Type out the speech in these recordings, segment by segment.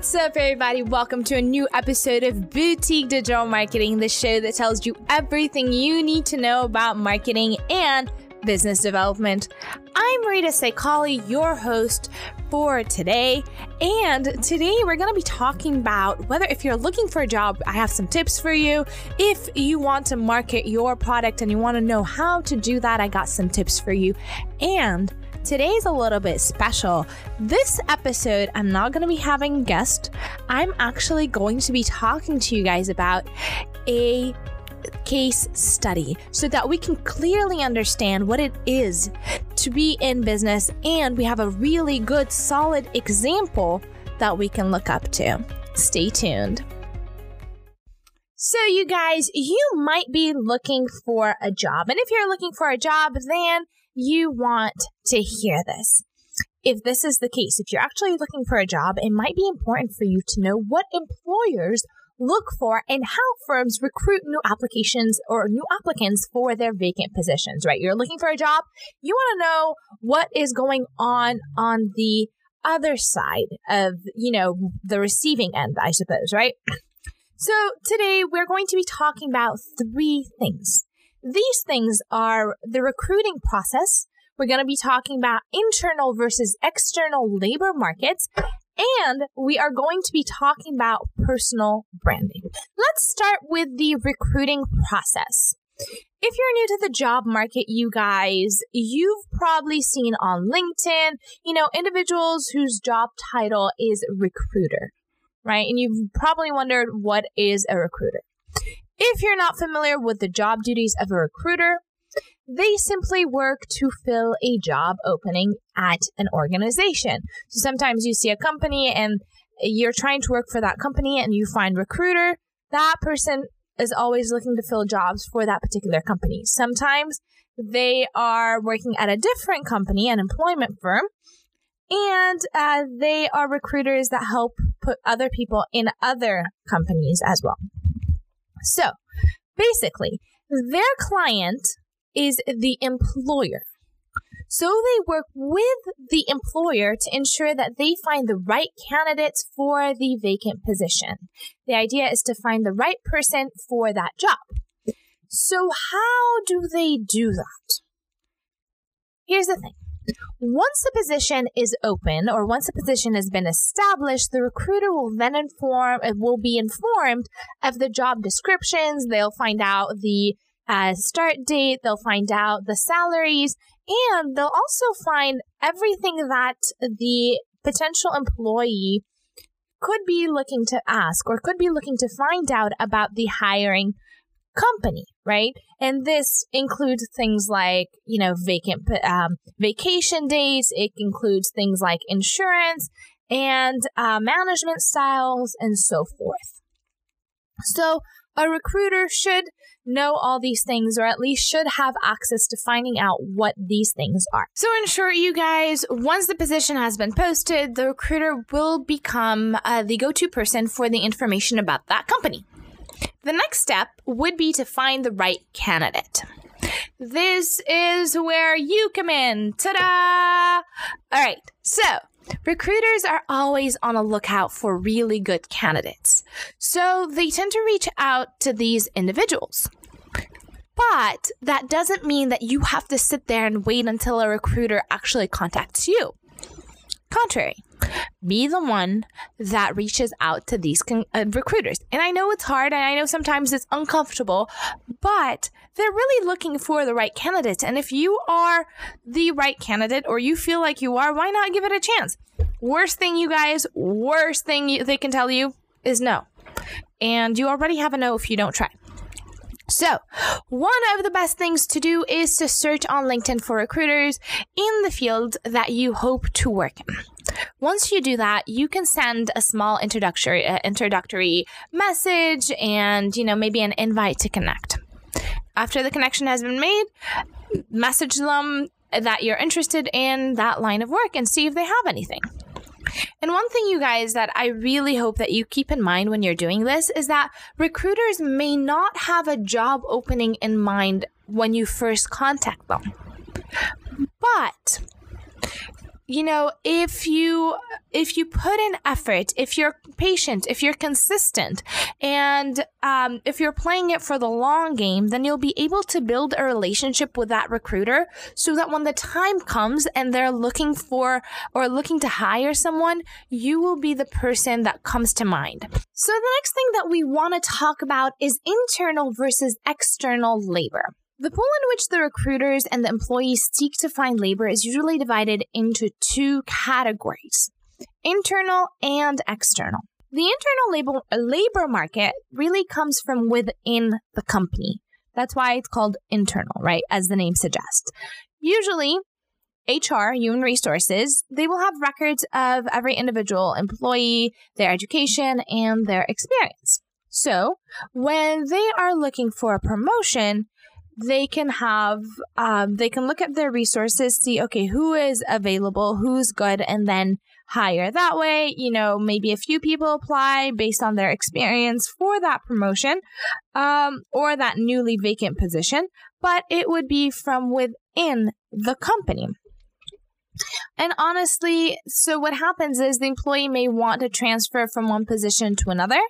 What's up, everybody? Welcome to a new episode of Boutique Digital Marketing, the show that tells you everything you need to know about marketing and business development. I'm Rita Saikali, your host for today. And today we're going to be talking about whether if you're looking for a job, I have some tips for you. If you want to market your product and you want to know how to do that, I got some tips for you. And Today's a little bit special. This episode, I'm not going to be having a guest. I'm actually going to be talking to you guys about a case study so that we can clearly understand what it is to be in business and we have a really good, solid example that we can look up to. Stay tuned. So, you guys, you might be looking for a job. And if you're looking for a job, then you want to hear this. If this is the case, if you're actually looking for a job, it might be important for you to know what employers look for and how firms recruit new applications or new applicants for their vacant positions, right? You're looking for a job, you want to know what is going on on the other side of, you know, the receiving end, I suppose, right? So today we're going to be talking about three things. These things are the recruiting process. We're going to be talking about internal versus external labor markets. And we are going to be talking about personal branding. Let's start with the recruiting process. If you're new to the job market, you guys, you've probably seen on LinkedIn, you know, individuals whose job title is recruiter, right? And you've probably wondered what is a recruiter. If you're not familiar with the job duties of a recruiter, they simply work to fill a job opening at an organization. So sometimes you see a company and you're trying to work for that company and you find recruiter. That person is always looking to fill jobs for that particular company. Sometimes they are working at a different company, an employment firm, and uh, they are recruiters that help put other people in other companies as well. So basically, their client is the employer. So they work with the employer to ensure that they find the right candidates for the vacant position. The idea is to find the right person for that job. So how do they do that? Here's the thing. Once the position is open or once a position has been established, the recruiter will then inform uh, will be informed of the job descriptions. They'll find out the uh, start date. They'll find out the salaries, and they'll also find everything that the potential employee could be looking to ask or could be looking to find out about the hiring company, right? And this includes things like, you know, vacant um, vacation days. It includes things like insurance and uh, management styles and so forth. So a recruiter should know all these things or at least should have access to finding out what these things are. So, in short, you guys, once the position has been posted, the recruiter will become uh, the go to person for the information about that company. The next step would be to find the right candidate. This is where you come in. Ta da! All right, so recruiters are always on a lookout for really good candidates. So they tend to reach out to these individuals. But that doesn't mean that you have to sit there and wait until a recruiter actually contacts you. Contrary, be the one that reaches out to these con- uh, recruiters. And I know it's hard and I know sometimes it's uncomfortable, but they're really looking for the right candidate. And if you are the right candidate or you feel like you are, why not give it a chance? Worst thing, you guys, worst thing you, they can tell you is no. And you already have a no if you don't try. So, one of the best things to do is to search on LinkedIn for recruiters in the field that you hope to work in. Once you do that, you can send a small introductory uh, introductory message and, you know, maybe an invite to connect. After the connection has been made, message them that you're interested in that line of work and see if they have anything. And one thing, you guys, that I really hope that you keep in mind when you're doing this is that recruiters may not have a job opening in mind when you first contact them. But you know if you if you put in effort if you're patient, if you're consistent, and um, if you're playing it for the long game, then you'll be able to build a relationship with that recruiter so that when the time comes and they're looking for or looking to hire someone, you will be the person that comes to mind. So, the next thing that we want to talk about is internal versus external labor. The pool in which the recruiters and the employees seek to find labor is usually divided into two categories internal and external. The internal labor, labor market really comes from within the company. That's why it's called internal, right? As the name suggests. Usually, HR, human resources, they will have records of every individual employee, their education, and their experience. So, when they are looking for a promotion, they can have um, they can look at their resources see okay who is available who's good and then hire that way you know maybe a few people apply based on their experience for that promotion um, or that newly vacant position but it would be from within the company and honestly, so what happens is the employee may want to transfer from one position to another,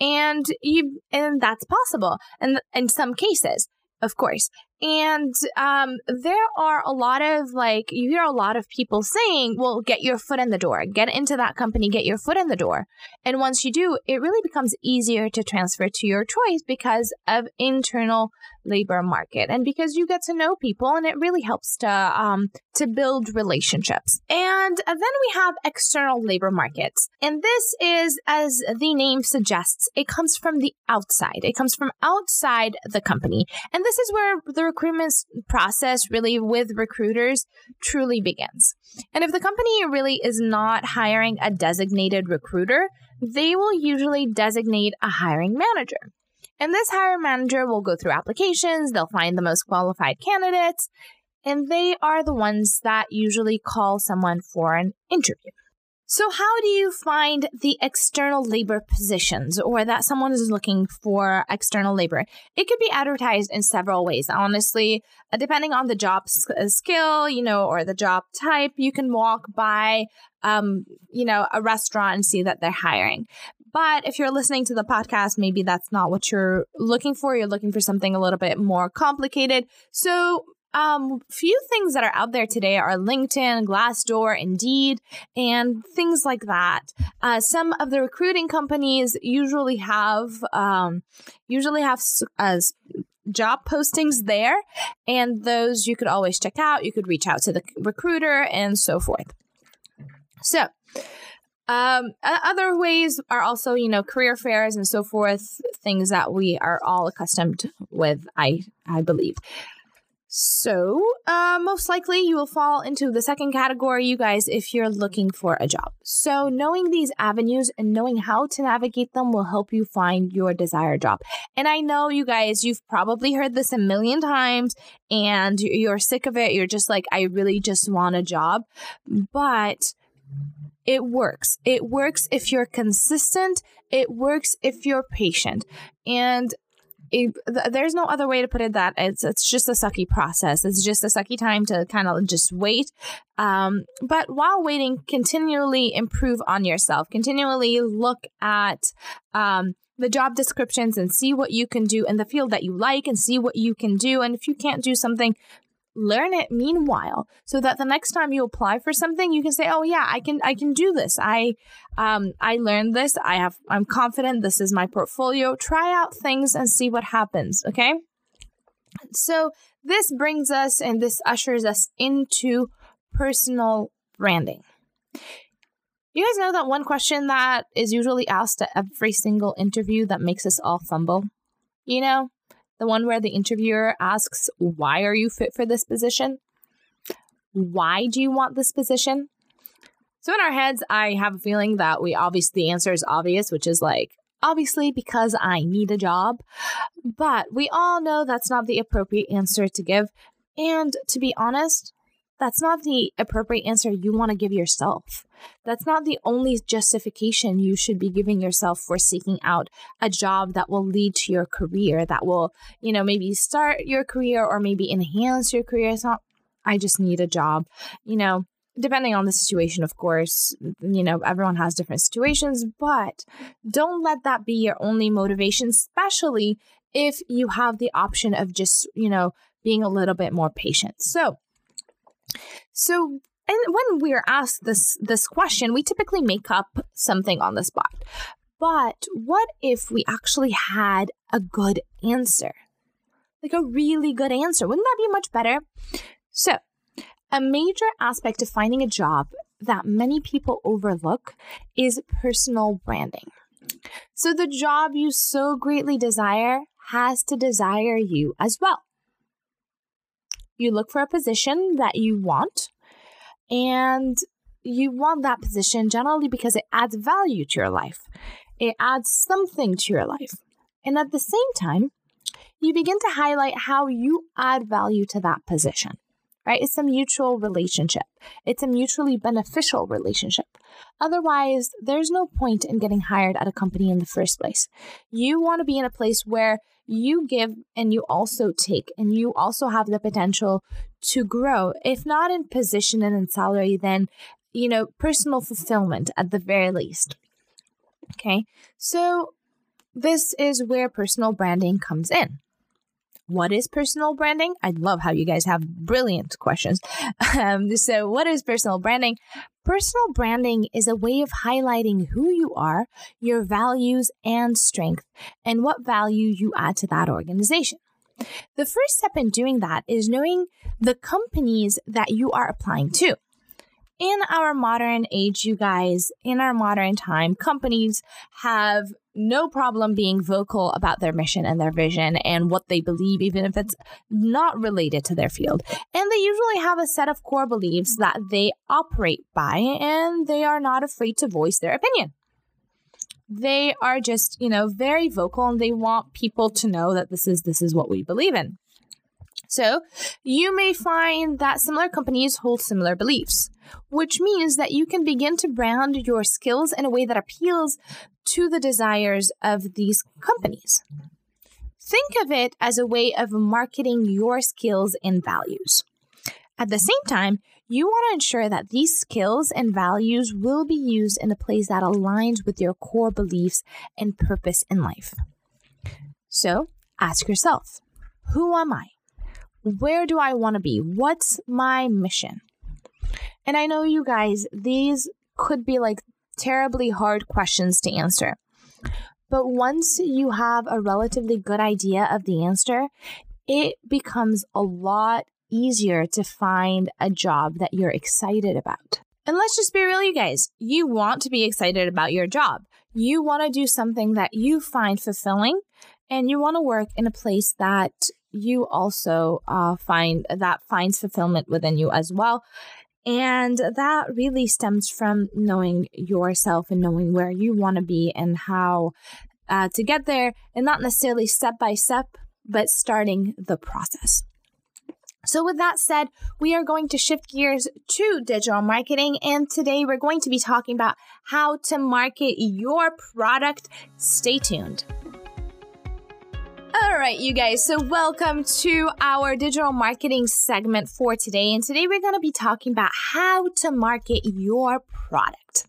and you and that's possible. And in some cases, of course. And um, there are a lot of like, you hear a lot of people saying, well, get your foot in the door, get into that company, get your foot in the door. And once you do, it really becomes easier to transfer to your choice because of internal labor market and because you get to know people and it really helps to um, to build relationships. And then we have external labor markets. And this is as the name suggests, it comes from the outside. It comes from outside the company. And this is where the recruitment process really with recruiters truly begins. And if the company really is not hiring a designated recruiter, they will usually designate a hiring manager. And this hiring manager will go through applications, they'll find the most qualified candidates, and they are the ones that usually call someone for an interview. So, how do you find the external labor positions or that someone is looking for external labor? It could be advertised in several ways. Honestly, uh, depending on the job uh, skill, you know, or the job type, you can walk by, um, you know, a restaurant and see that they're hiring. But if you're listening to the podcast, maybe that's not what you're looking for. You're looking for something a little bit more complicated. So um, few things that are out there today are LinkedIn, Glassdoor, Indeed, and things like that. Uh, some of the recruiting companies usually have um, usually have uh, job postings there, and those you could always check out. You could reach out to the recruiter and so forth. So. Um, other ways are also, you know, career fairs and so forth, things that we are all accustomed with, I I believe. So, uh, most likely you will fall into the second category, you guys, if you're looking for a job. So, knowing these avenues and knowing how to navigate them will help you find your desired job. And I know you guys, you've probably heard this a million times and you're sick of it. You're just like, I really just want a job. But it works. It works if you're consistent. It works if you're patient. And it, th- there's no other way to put it that it's it's just a sucky process. It's just a sucky time to kind of just wait. Um, but while waiting, continually improve on yourself. Continually look at um, the job descriptions and see what you can do in the field that you like and see what you can do. And if you can't do something, learn it meanwhile so that the next time you apply for something you can say oh yeah i can i can do this. I um i learned this. I have i'm confident this is my portfolio. Try out things and see what happens okay? So this brings us and this ushers us into personal branding. You guys know that one question that is usually asked at every single interview that makes us all fumble? You know the one where the interviewer asks, Why are you fit for this position? Why do you want this position? So, in our heads, I have a feeling that we obviously, the answer is obvious, which is like, obviously, because I need a job. But we all know that's not the appropriate answer to give. And to be honest, that's not the appropriate answer you want to give yourself. That's not the only justification you should be giving yourself for seeking out a job that will lead to your career, that will, you know, maybe start your career or maybe enhance your career. It's not, I just need a job. You know, depending on the situation, of course, you know, everyone has different situations, but don't let that be your only motivation, especially if you have the option of just, you know, being a little bit more patient. So, so and when we're asked this this question, we typically make up something on the spot. But what if we actually had a good answer? Like a really good answer. Wouldn't that be much better? So, a major aspect of finding a job that many people overlook is personal branding. So, the job you so greatly desire has to desire you as well. You look for a position that you want, and you want that position generally because it adds value to your life. It adds something to your life. And at the same time, you begin to highlight how you add value to that position, right? It's a mutual relationship, it's a mutually beneficial relationship. Otherwise, there's no point in getting hired at a company in the first place. You want to be in a place where you give and you also take, and you also have the potential to grow, if not in position and in salary, then, you know, personal fulfillment at the very least. Okay, so this is where personal branding comes in. What is personal branding? I love how you guys have brilliant questions. Um, so, what is personal branding? Personal branding is a way of highlighting who you are, your values and strength, and what value you add to that organization. The first step in doing that is knowing the companies that you are applying to in our modern age, you guys, in our modern time, companies have no problem being vocal about their mission and their vision and what they believe, even if it's not related to their field. And they usually have a set of core beliefs that they operate by, and they are not afraid to voice their opinion. They are just, you know, very vocal and they want people to know that this is this is what we believe in. So, you may find that similar companies hold similar beliefs, which means that you can begin to brand your skills in a way that appeals to the desires of these companies. Think of it as a way of marketing your skills and values. At the same time, you want to ensure that these skills and values will be used in a place that aligns with your core beliefs and purpose in life. So, ask yourself who am I? Where do I want to be? What's my mission? And I know you guys, these could be like terribly hard questions to answer. But once you have a relatively good idea of the answer, it becomes a lot easier to find a job that you're excited about. And let's just be real, you guys. You want to be excited about your job. You want to do something that you find fulfilling, and you want to work in a place that you also uh, find that finds fulfillment within you as well. And that really stems from knowing yourself and knowing where you want to be and how uh, to get there, and not necessarily step by step, but starting the process. So, with that said, we are going to shift gears to digital marketing. And today we're going to be talking about how to market your product. Stay tuned. All right, you guys. So, welcome to our digital marketing segment for today. And today we're going to be talking about how to market your product.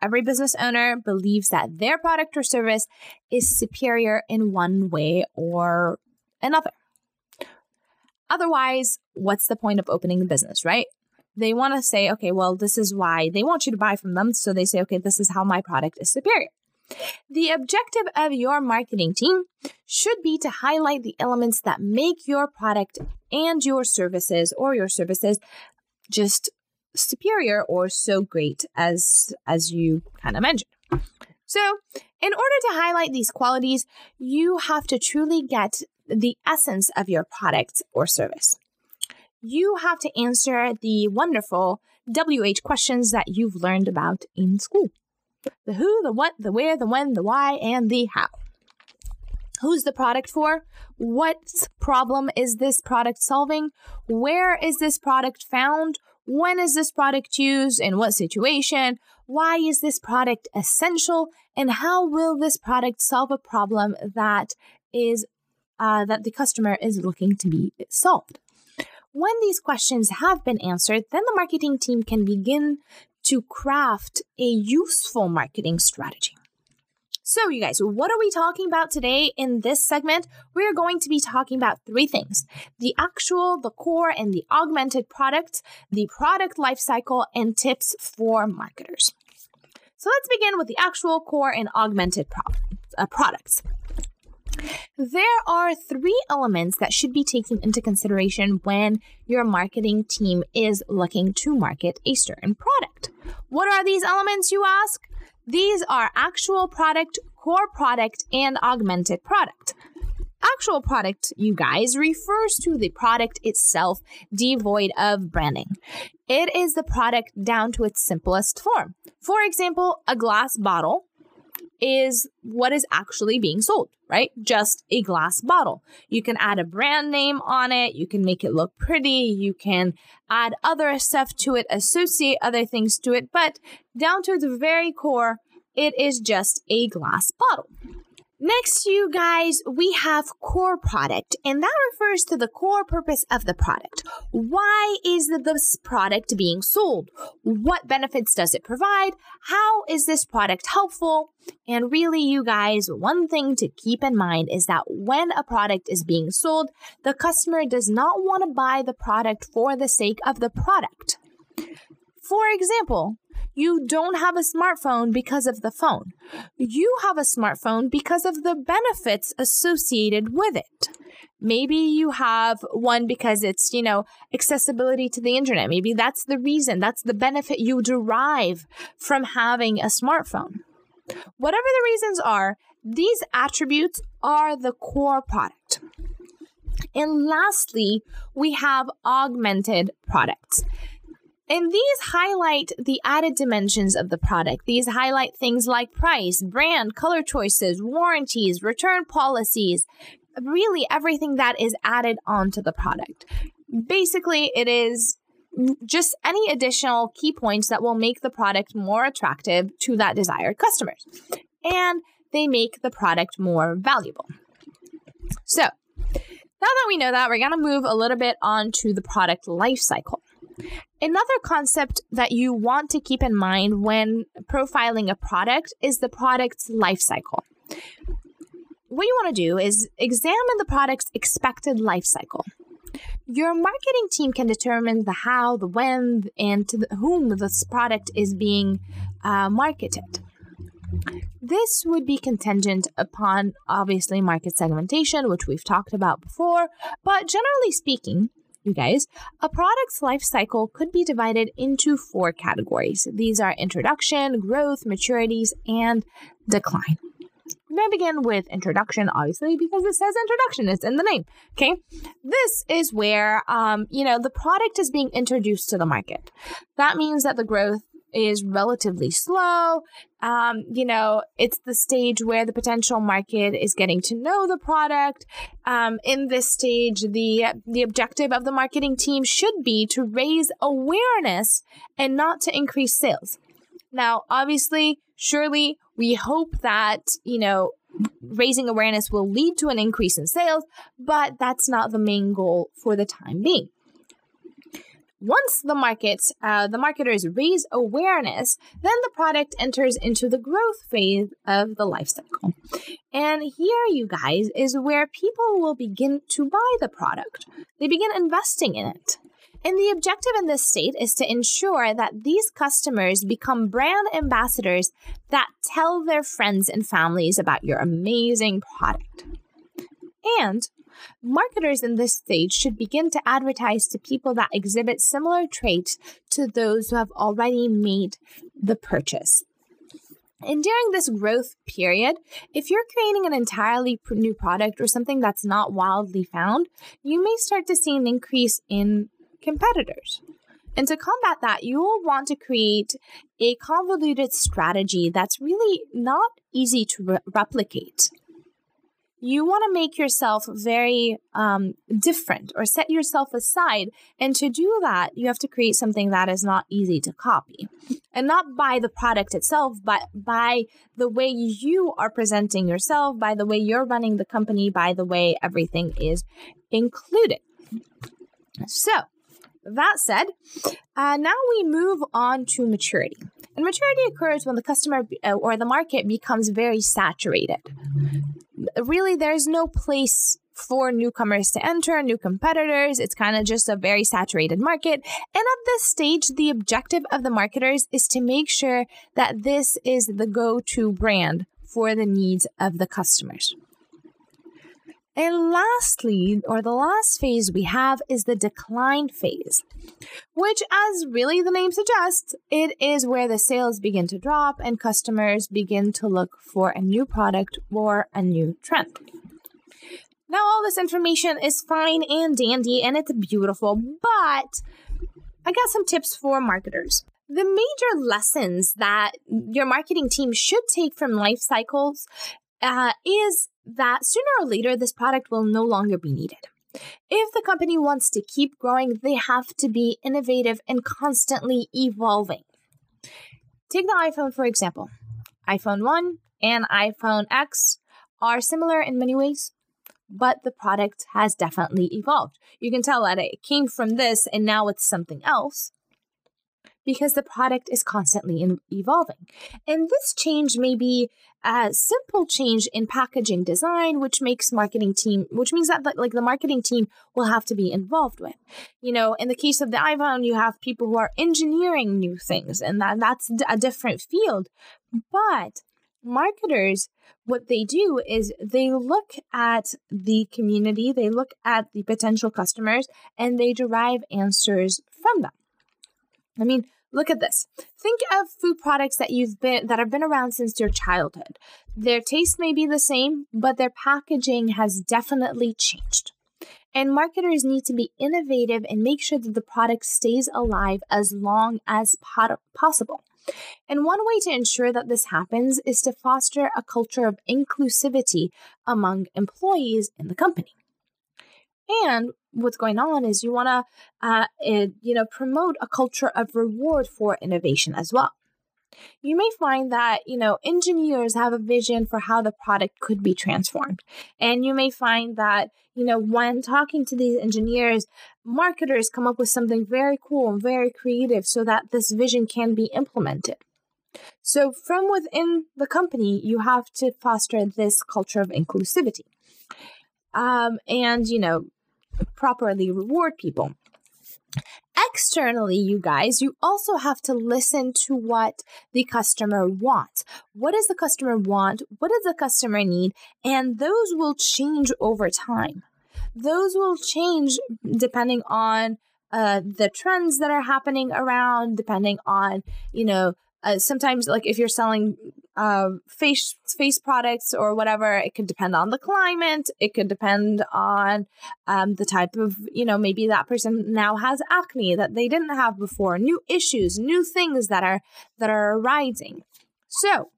Every business owner believes that their product or service is superior in one way or another. Otherwise, what's the point of opening the business, right? They want to say, okay, well, this is why they want you to buy from them. So they say, okay, this is how my product is superior. The objective of your marketing team should be to highlight the elements that make your product and your services or your services just superior or so great as as you kind of mentioned. So, in order to highlight these qualities, you have to truly get the essence of your product or service. You have to answer the wonderful WH questions that you've learned about in school the who, the what, the where, the when, the why, and the how. Who's the product for? What problem is this product solving? Where is this product found? When is this product used? In what situation? Why is this product essential? And how will this product solve a problem that is uh, that the customer is looking to be solved? When these questions have been answered, then the marketing team can begin to craft a useful marketing strategy. So, you guys, what are we talking about today in this segment? We're going to be talking about three things the actual, the core, and the augmented product, the product lifecycle, and tips for marketers. So, let's begin with the actual, core, and augmented pro- uh, products. There are three elements that should be taken into consideration when your marketing team is looking to market a certain product. What are these elements, you ask? These are actual product, core product, and augmented product. Actual product, you guys, refers to the product itself devoid of branding. It is the product down to its simplest form. For example, a glass bottle is what is actually being sold, right? Just a glass bottle. You can add a brand name on it. You can make it look pretty. You can add other stuff to it, associate other things to it. But down to the very core, it is just a glass bottle. Next, you guys, we have core product, and that refers to the core purpose of the product. Why is this product being sold? What benefits does it provide? How is this product helpful? And really, you guys, one thing to keep in mind is that when a product is being sold, the customer does not want to buy the product for the sake of the product. For example, you don't have a smartphone because of the phone. You have a smartphone because of the benefits associated with it. Maybe you have one because it's, you know, accessibility to the internet. Maybe that's the reason, that's the benefit you derive from having a smartphone. Whatever the reasons are, these attributes are the core product. And lastly, we have augmented products. And these highlight the added dimensions of the product. These highlight things like price, brand, color choices, warranties, return policies, really everything that is added onto the product. Basically, it is just any additional key points that will make the product more attractive to that desired customers. And they make the product more valuable. So, now that we know that, we're going to move a little bit on to the product life cycle. Another concept that you want to keep in mind when profiling a product is the product's life cycle. What you want to do is examine the product's expected life cycle. Your marketing team can determine the how, the when, and to whom this product is being uh, marketed. This would be contingent upon obviously market segmentation, which we've talked about before, but generally speaking, you guys, a product's life cycle could be divided into four categories. These are introduction, growth, maturities, and decline. We're going to begin with introduction, obviously, because it says introduction. It's in the name. Okay. This is where, um, you know, the product is being introduced to the market. That means that the growth is relatively slow. Um, you know, it's the stage where the potential market is getting to know the product. Um, in this stage, the the objective of the marketing team should be to raise awareness and not to increase sales. Now, obviously, surely we hope that you know raising awareness will lead to an increase in sales, but that's not the main goal for the time being. Once the market, uh, the marketers raise awareness, then the product enters into the growth phase of the life cycle. And here, you guys, is where people will begin to buy the product. They begin investing in it. And the objective in this state is to ensure that these customers become brand ambassadors that tell their friends and families about your amazing product. And Marketers in this stage should begin to advertise to people that exhibit similar traits to those who have already made the purchase. And during this growth period, if you're creating an entirely new product or something that's not wildly found, you may start to see an increase in competitors. And to combat that, you will want to create a convoluted strategy that's really not easy to re- replicate you want to make yourself very um, different or set yourself aside. And to do that, you have to create something that is not easy to copy. And not by the product itself, but by the way you are presenting yourself, by the way you're running the company, by the way everything is included. So, that said, uh, now we move on to maturity. And maturity occurs when the customer uh, or the market becomes very saturated. Really, there's no place for newcomers to enter, new competitors. It's kind of just a very saturated market. And at this stage, the objective of the marketers is to make sure that this is the go to brand for the needs of the customers. And lastly, or the last phase we have is the decline phase, which, as really the name suggests, it is where the sales begin to drop and customers begin to look for a new product or a new trend. Now, all this information is fine and dandy and it's beautiful, but I got some tips for marketers. The major lessons that your marketing team should take from life cycles uh, is that sooner or later this product will no longer be needed. If the company wants to keep growing, they have to be innovative and constantly evolving. Take the iPhone, for example. iPhone 1 and iPhone X are similar in many ways, but the product has definitely evolved. You can tell that it came from this and now it's something else because the product is constantly in- evolving. And this change may be a simple change in packaging design, which makes marketing team, which means that like the marketing team will have to be involved with. You know, in the case of the iPhone, you have people who are engineering new things, and that, that's a different field. But marketers what they do is they look at the community, they look at the potential customers, and they derive answers from them. I mean, look at this. Think of food products that you've been that have been around since your childhood. Their taste may be the same, but their packaging has definitely changed. And marketers need to be innovative and make sure that the product stays alive as long as possible. And one way to ensure that this happens is to foster a culture of inclusivity among employees in the company. And what's going on is you want to, uh, you know, promote a culture of reward for innovation as well. You may find that, you know, engineers have a vision for how the product could be transformed. And you may find that, you know, when talking to these engineers, marketers come up with something very cool and very creative so that this vision can be implemented. So, from within the company, you have to foster this culture of inclusivity. Um, and, you know, properly reward people. Externally, you guys, you also have to listen to what the customer wants. What does the customer want? What does the customer need? And those will change over time. Those will change depending on uh, the trends that are happening around, depending on, you know, uh, sometimes like if you're selling uh, face face products or whatever, it could depend on the climate. It could depend on um, the type of you know maybe that person now has acne that they didn't have before, new issues, new things that are that are arising. So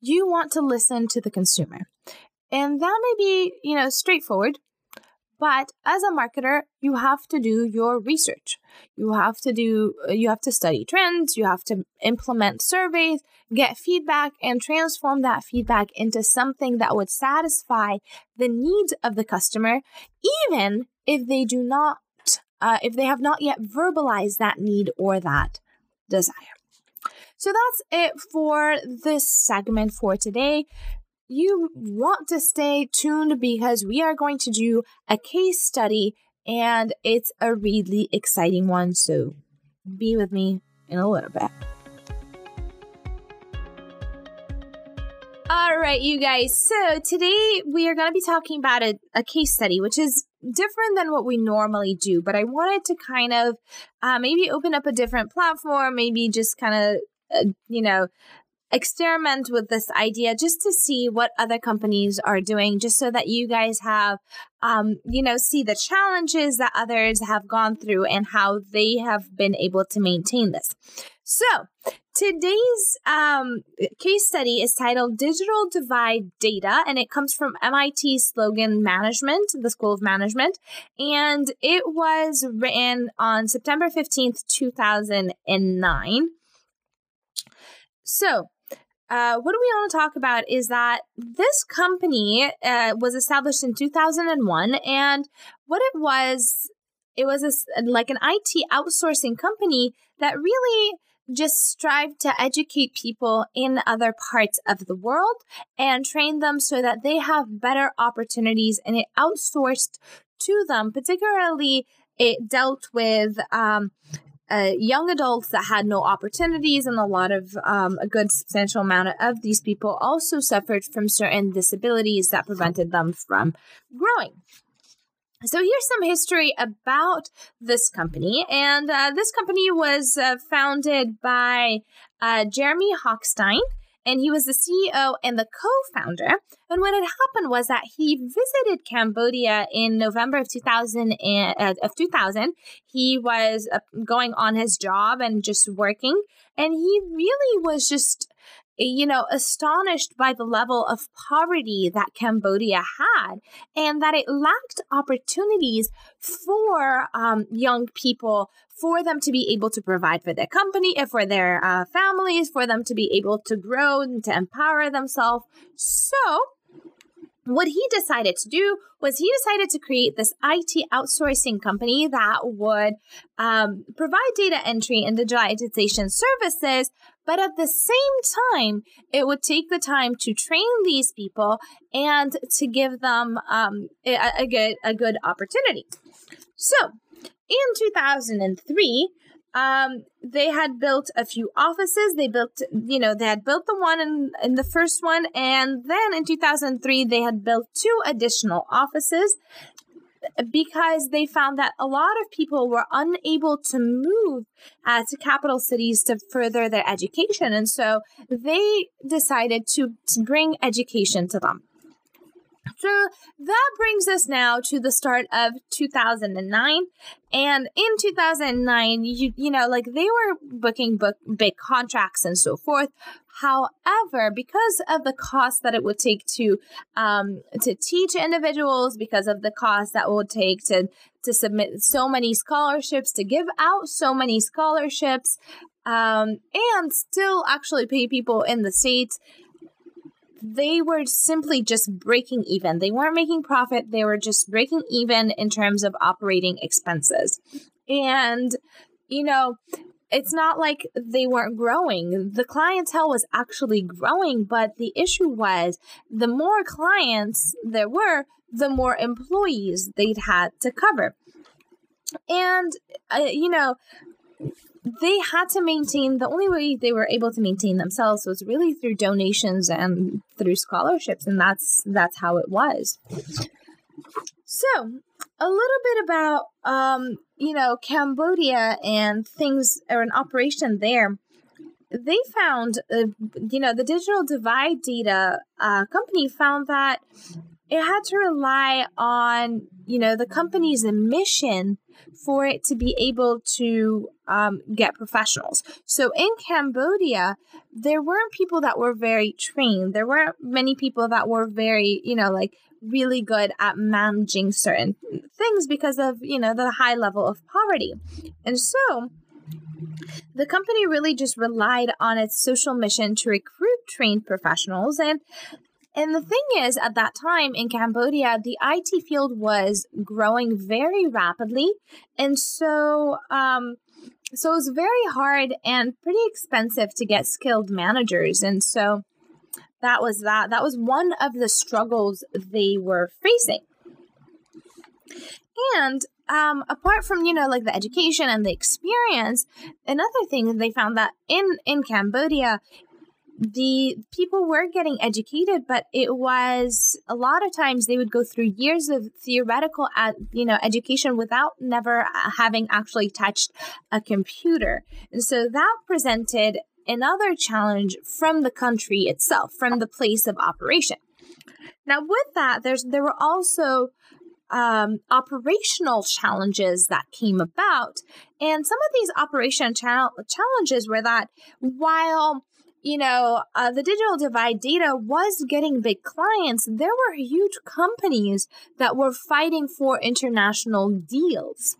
you want to listen to the consumer, and that may be you know straightforward. But as a marketer, you have to do your research. You have to do you have to study trends, you have to implement surveys, get feedback and transform that feedback into something that would satisfy the needs of the customer even if they do not uh, if they have not yet verbalized that need or that desire. So that's it for this segment for today you want to stay tuned because we are going to do a case study and it's a really exciting one. So be with me in a little bit. All right, you guys. So today we are going to be talking about a, a, case study, which is different than what we normally do. But I wanted to kind of uh, maybe open up a different platform, maybe just kind of, uh, you know, experiment with this idea just to see what other companies are doing, just so that you guys have, um, you know, see the challenges that others have gone through and how they have been able to maintain this. So, today's um, case study is titled Digital Divide Data, and it comes from MIT Sloan Management, the School of Management. And it was written on September 15th, 2009. So, uh, what do we want to talk about is that this company uh, was established in 2001 and what it was it was a, like an IT outsourcing company that really just strive to educate people in other parts of the world and train them so that they have better opportunities and it outsourced to them. Particularly it dealt with um, uh, young adults that had no opportunities, and a lot of um, a good substantial amount of these people also suffered from certain disabilities that prevented them from growing. So here's some history about this company, and uh, this company was uh, founded by uh, Jeremy Hockenstein, and he was the CEO and the co-founder. And what had happened was that he visited Cambodia in November of 2000 and, uh, of 2000. He was uh, going on his job and just working, and he really was just you know, astonished by the level of poverty that Cambodia had and that it lacked opportunities for um, young people for them to be able to provide for their company, and for their uh, families, for them to be able to grow and to empower themselves. So, what he decided to do was he decided to create this IT outsourcing company that would um, provide data entry and digitization services, but at the same time, it would take the time to train these people and to give them um, a, a good a good opportunity. So, in 2003, um, they had built a few offices. They built, you know, they had built the one in, in the first one. And then in 2003, they had built two additional offices because they found that a lot of people were unable to move uh, to capital cities to further their education. And so they decided to, to bring education to them. So that brings us now to the start of 2009. And in 2009, you, you know, like they were booking book, big contracts and so forth. However, because of the cost that it would take to um, to teach individuals, because of the cost that would take to to submit so many scholarships, to give out so many scholarships, um, and still actually pay people in the states, they were simply just breaking even. They weren't making profit, they were just breaking even in terms of operating expenses. And, you know, it's not like they weren't growing. The clientele was actually growing, but the issue was the more clients there were, the more employees they'd had to cover. And, uh, you know, they had to maintain the only way they were able to maintain themselves was really through donations and through scholarships and that's that's how it was so a little bit about um you know cambodia and things or an operation there. They found uh, you know the digital divide data uh, company found that it had to rely on you know the company's mission for it to be able to um, get professionals. So in Cambodia, there weren't people that were very trained. There weren't many people that were very, you know, like really good at managing certain things because of, you know, the high level of poverty. And so the company really just relied on its social mission to recruit trained professionals and and the thing is, at that time in Cambodia, the IT field was growing very rapidly. And so, um, so it was very hard and pretty expensive to get skilled managers. And so that was that. That was one of the struggles they were facing. And um, apart from you know like the education and the experience, another thing they found that in in Cambodia, the people were getting educated, but it was a lot of times they would go through years of theoretical, ad, you know, education without never uh, having actually touched a computer, and so that presented another challenge from the country itself, from the place of operation. Now, with that, there's there were also um, operational challenges that came about. And some of these operation cha- challenges were that while you know, uh, the digital divide data was getting big clients. There were huge companies that were fighting for international deals.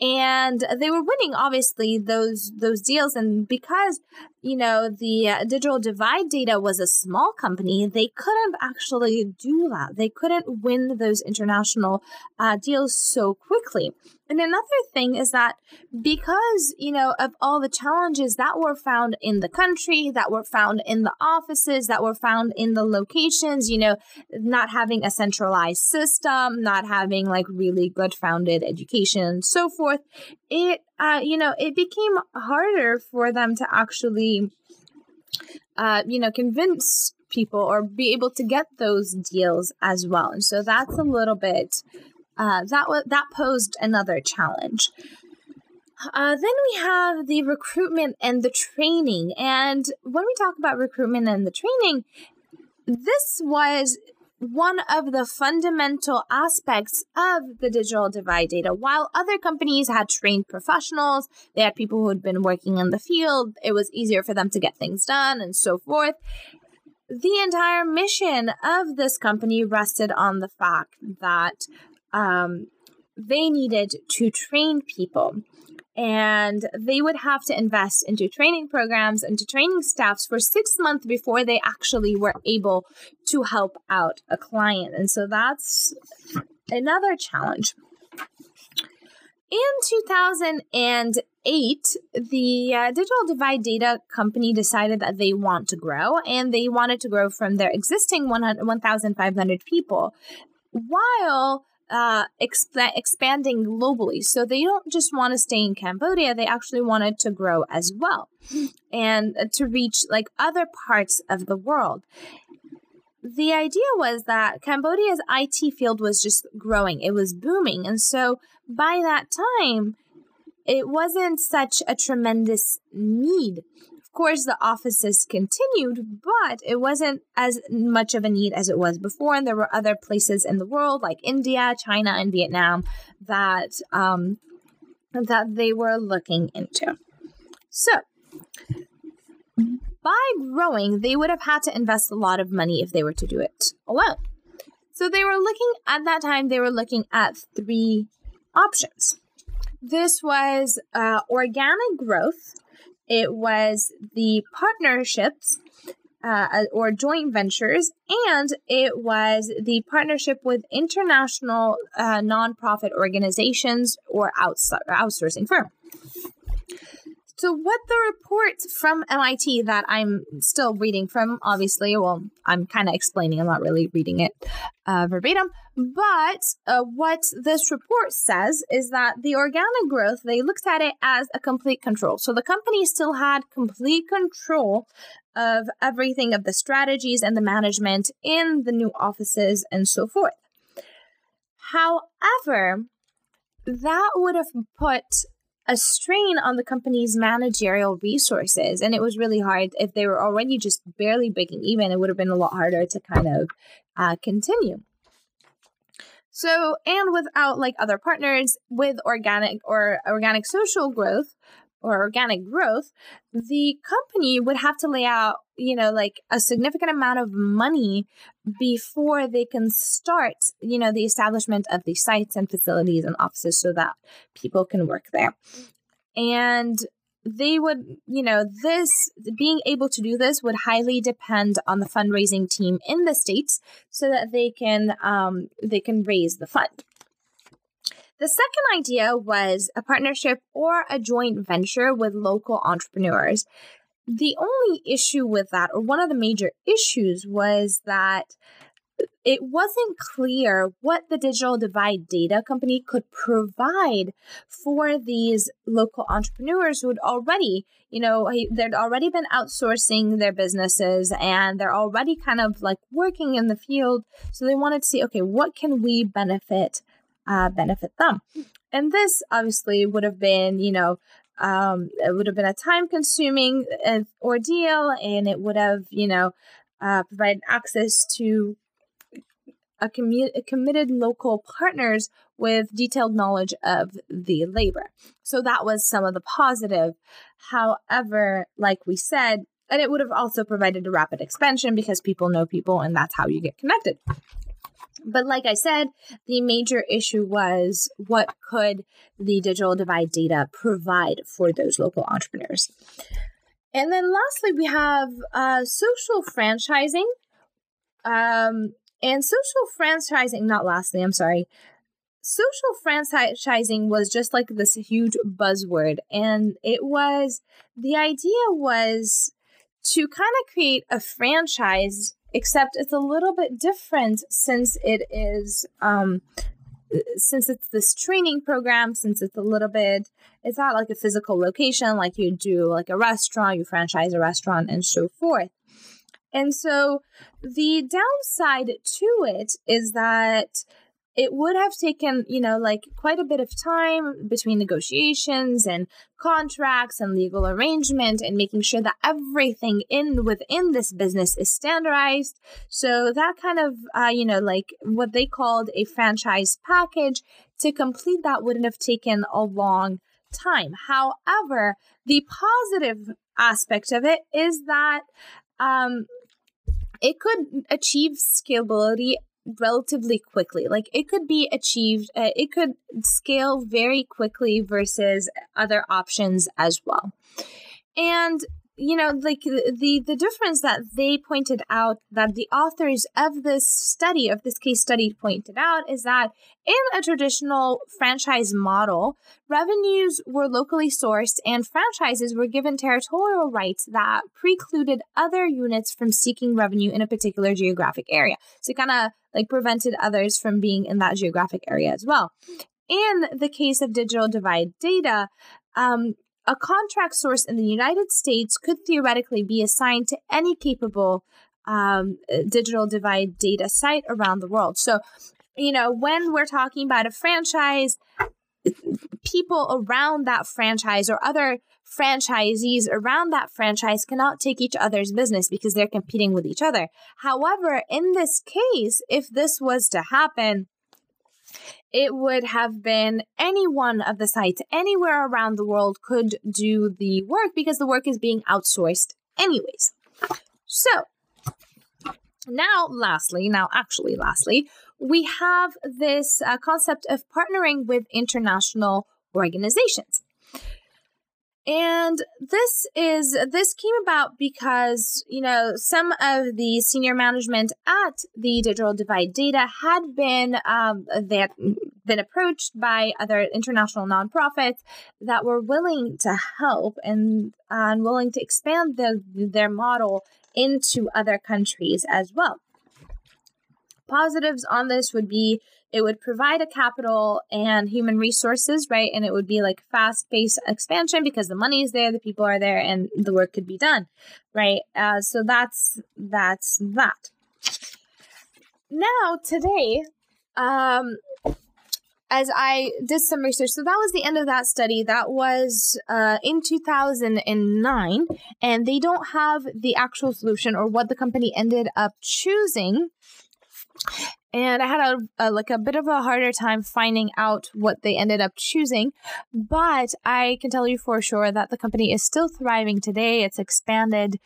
And they were winning, obviously, those those deals. And because you know the uh, digital divide data was a small company, they couldn't actually do that. They couldn't win those international uh, deals so quickly. And another thing is that because, you know, of all the challenges that were found in the country, that were found in the offices, that were found in the locations, you know, not having a centralized system, not having like really good founded education and so forth, it, uh, you know, it became harder for them to actually, uh, you know, convince people or be able to get those deals as well. And so that's a little bit uh, that was that posed another challenge. Uh, then we have the recruitment and the training. And when we talk about recruitment and the training, this was one of the fundamental aspects of the digital divide data. While other companies had trained professionals, they had people who had been working in the field, it was easier for them to get things done and so forth. The entire mission of this company rested on the fact that um, they needed to train people. And they would have to invest into training programs into training staffs for six months before they actually were able to help out a client. And so that's another challenge. In 2008 the uh, digital divide data company decided that they want to grow and they wanted to grow from their existing 1500 people. While uh, exp- expanding globally. So they don't just want to stay in Cambodia, they actually wanted to grow as well and to reach like other parts of the world. The idea was that Cambodia's IT field was just growing, it was booming. And so by that time, it wasn't such a tremendous need course, the offices continued, but it wasn't as much of a need as it was before. And there were other places in the world, like India, China, and Vietnam, that um, that they were looking into. So, by growing, they would have had to invest a lot of money if they were to do it alone. So they were looking at that time. They were looking at three options. This was uh, organic growth, it was the partnerships uh, or joint ventures, and it was the partnership with international uh, nonprofit organizations or outs- outsourcing firm. So, what the report from MIT that I'm still reading from, obviously, well, I'm kind of explaining, I'm not really reading it uh, verbatim, but uh, what this report says is that the organic growth, they looked at it as a complete control. So, the company still had complete control of everything of the strategies and the management in the new offices and so forth. However, that would have put a strain on the company's managerial resources. And it was really hard. If they were already just barely breaking even, it would have been a lot harder to kind of uh, continue. So, and without like other partners with organic or organic social growth, or organic growth, the company would have to lay out, you know, like a significant amount of money before they can start, you know, the establishment of the sites and facilities and offices so that people can work there. And they would, you know, this being able to do this would highly depend on the fundraising team in the states so that they can um, they can raise the fund. The second idea was a partnership or a joint venture with local entrepreneurs. The only issue with that, or one of the major issues, was that it wasn't clear what the digital divide data company could provide for these local entrepreneurs who had already you know they'd already been outsourcing their businesses and they're already kind of like working in the field so they wanted to see okay what can we benefit uh, benefit them. And this obviously would have been, you know, um, it would have been a time consuming uh, ordeal and it would have, you know, uh, provided access to a, commu- a committed local partners with detailed knowledge of the labor. So that was some of the positive. However, like we said, and it would have also provided a rapid expansion because people know people and that's how you get connected. But like I said, the major issue was what could the digital divide data provide for those local entrepreneurs. And then lastly, we have uh, social franchising. Um, and social franchising, not lastly, I'm sorry. social franchising was just like this huge buzzword. And it was the idea was to kind of create a franchise, except it's a little bit different since it is um, since it's this training program, since it's a little bit, it's not like a physical location like you do like a restaurant, you franchise a restaurant and so forth. And so the downside to it is that it would have taken, you know, like quite a bit of time between negotiations and contracts and legal arrangement and making sure that everything in within this business is standardized. So that kind of, uh, you know, like what they called a franchise package to complete that wouldn't have taken a long time. However, the positive aspect of it is that um, it could achieve scalability relatively quickly. Like it could be achieved, uh, it could scale very quickly versus other options as well. And you know like the the difference that they pointed out that the authors of this study of this case study pointed out is that in a traditional franchise model revenues were locally sourced and franchises were given territorial rights that precluded other units from seeking revenue in a particular geographic area. So kind of like prevented others from being in that geographic area as well. In the case of digital divide data um, a contract source in the United States could theoretically be assigned to any capable um, digital divide data site around the world. So, you know, when we're talking about a franchise, people around that franchise or other franchisees around that franchise cannot take each other's business because they're competing with each other. However, in this case, if this was to happen, it would have been any one of the sites anywhere around the world could do the work because the work is being outsourced anyways. So, now, lastly, now actually, lastly, we have this uh, concept of partnering with international organizations. And this is this came about because you know some of the senior management at the Digital Divide Data had been um, that been approached by other international nonprofits that were willing to help and and willing to expand the, their model into other countries as well. Positives on this would be it would provide a capital and human resources, right? And it would be like fast paced expansion because the money is there, the people are there, and the work could be done, right? Uh, so that's that's that. Now today, um, as I did some research, so that was the end of that study. That was uh, in 2009, and they don't have the actual solution or what the company ended up choosing and I had a, a, like a bit of a harder time finding out what they ended up choosing. But I can tell you for sure that the company is still thriving today. It's expanded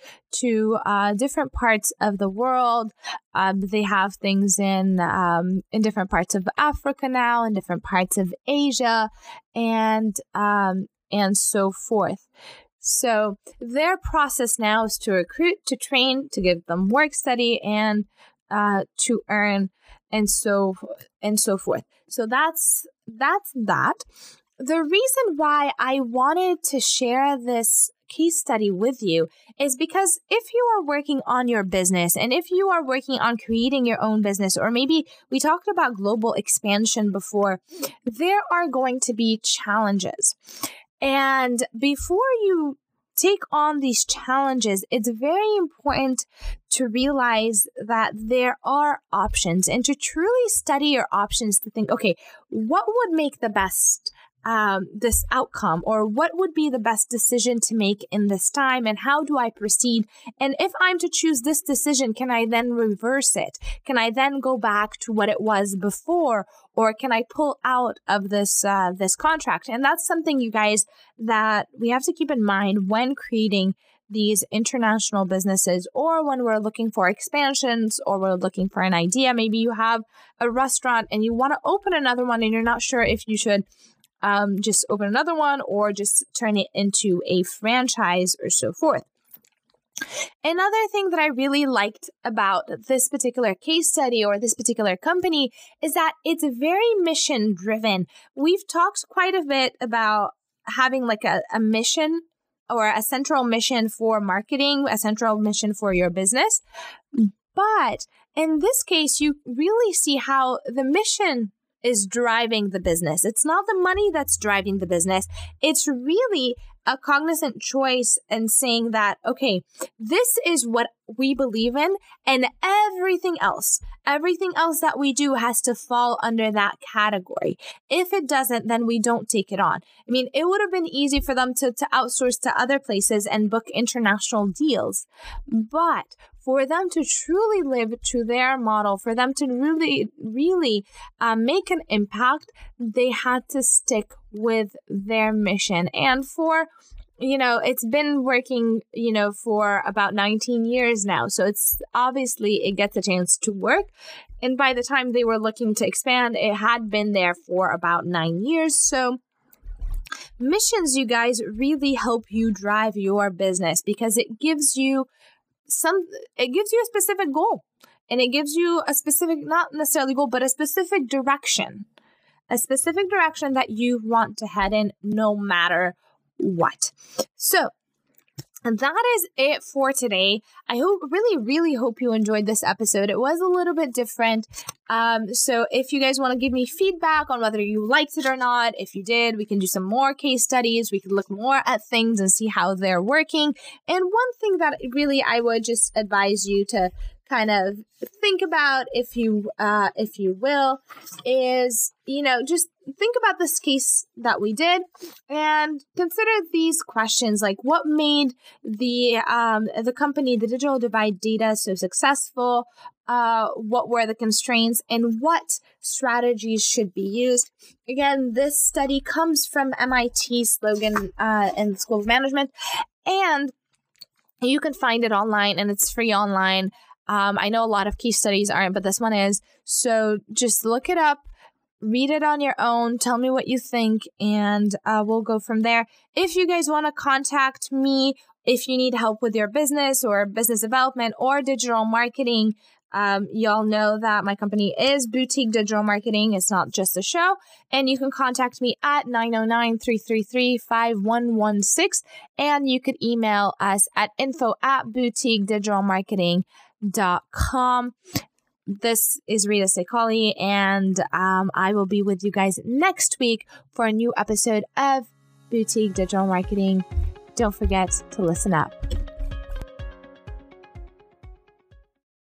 to uh, different parts of the world. Um, they have things in um, in different parts of Africa now, in different parts of Asia, and um, and so forth. So their process now is to recruit, to train, to give them work study, and uh, to earn and so and so forth. So that's that's that. The reason why I wanted to share this case study with you is because if you are working on your business and if you are working on creating your own business, or maybe we talked about global expansion before, there are going to be challenges. And before you take on these challenges, it's very important to realize that there are options and to truly study your options to think, okay, what would make the best um, this outcome or what would be the best decision to make in this time and how do I proceed? And if I'm to choose this decision, can I then reverse it? Can I then go back to what it was before or can I pull out of this uh, this contract? And that's something you guys that we have to keep in mind when creating these international businesses or when we're looking for expansions or we're looking for an idea maybe you have a restaurant and you want to open another one and you're not sure if you should um, just open another one or just turn it into a franchise or so forth. Another thing that I really liked about this particular case study or this particular company is that it's very mission driven. We've talked quite a bit about having like a, a mission or a central mission for marketing, a central mission for your business. But in this case, you really see how the mission is driving the business. It's not the money that's driving the business. It's really a cognizant choice and saying that, okay, this is what we believe in, and everything else, everything else that we do has to fall under that category. If it doesn't, then we don't take it on. I mean, it would have been easy for them to, to outsource to other places and book international deals. But for them to truly live to their model, for them to really, really uh, make an impact, they had to stick with their mission. And for you know, it's been working, you know, for about 19 years now. So it's obviously it gets a chance to work. And by the time they were looking to expand, it had been there for about nine years. So missions, you guys, really help you drive your business because it gives you some it gives you a specific goal and it gives you a specific not necessarily goal but a specific direction. A specific direction that you want to head in no matter what. So and that is it for today. I hope, really, really hope you enjoyed this episode. It was a little bit different. Um, so if you guys want to give me feedback on whether you liked it or not, if you did, we can do some more case studies. We can look more at things and see how they're working. And one thing that really I would just advise you to kind of think about if you uh, if you will is you know just think about this case that we did and consider these questions like what made the um, the company the digital divide data so successful? Uh, what were the constraints and what strategies should be used? Again this study comes from mit sloan uh, and school of management and you can find it online and it's free online um, I know a lot of case studies aren't, but this one is. So just look it up, read it on your own, tell me what you think, and uh, we'll go from there. If you guys want to contact me, if you need help with your business or business development or digital marketing, um, y'all know that my company is Boutique Digital Marketing. It's not just a show. And you can contact me at 909 333 5116. And you could email us at info at boutique digital marketing com. This is Rita Sekali, and um, I will be with you guys next week for a new episode of Boutique Digital Marketing. Don't forget to listen up.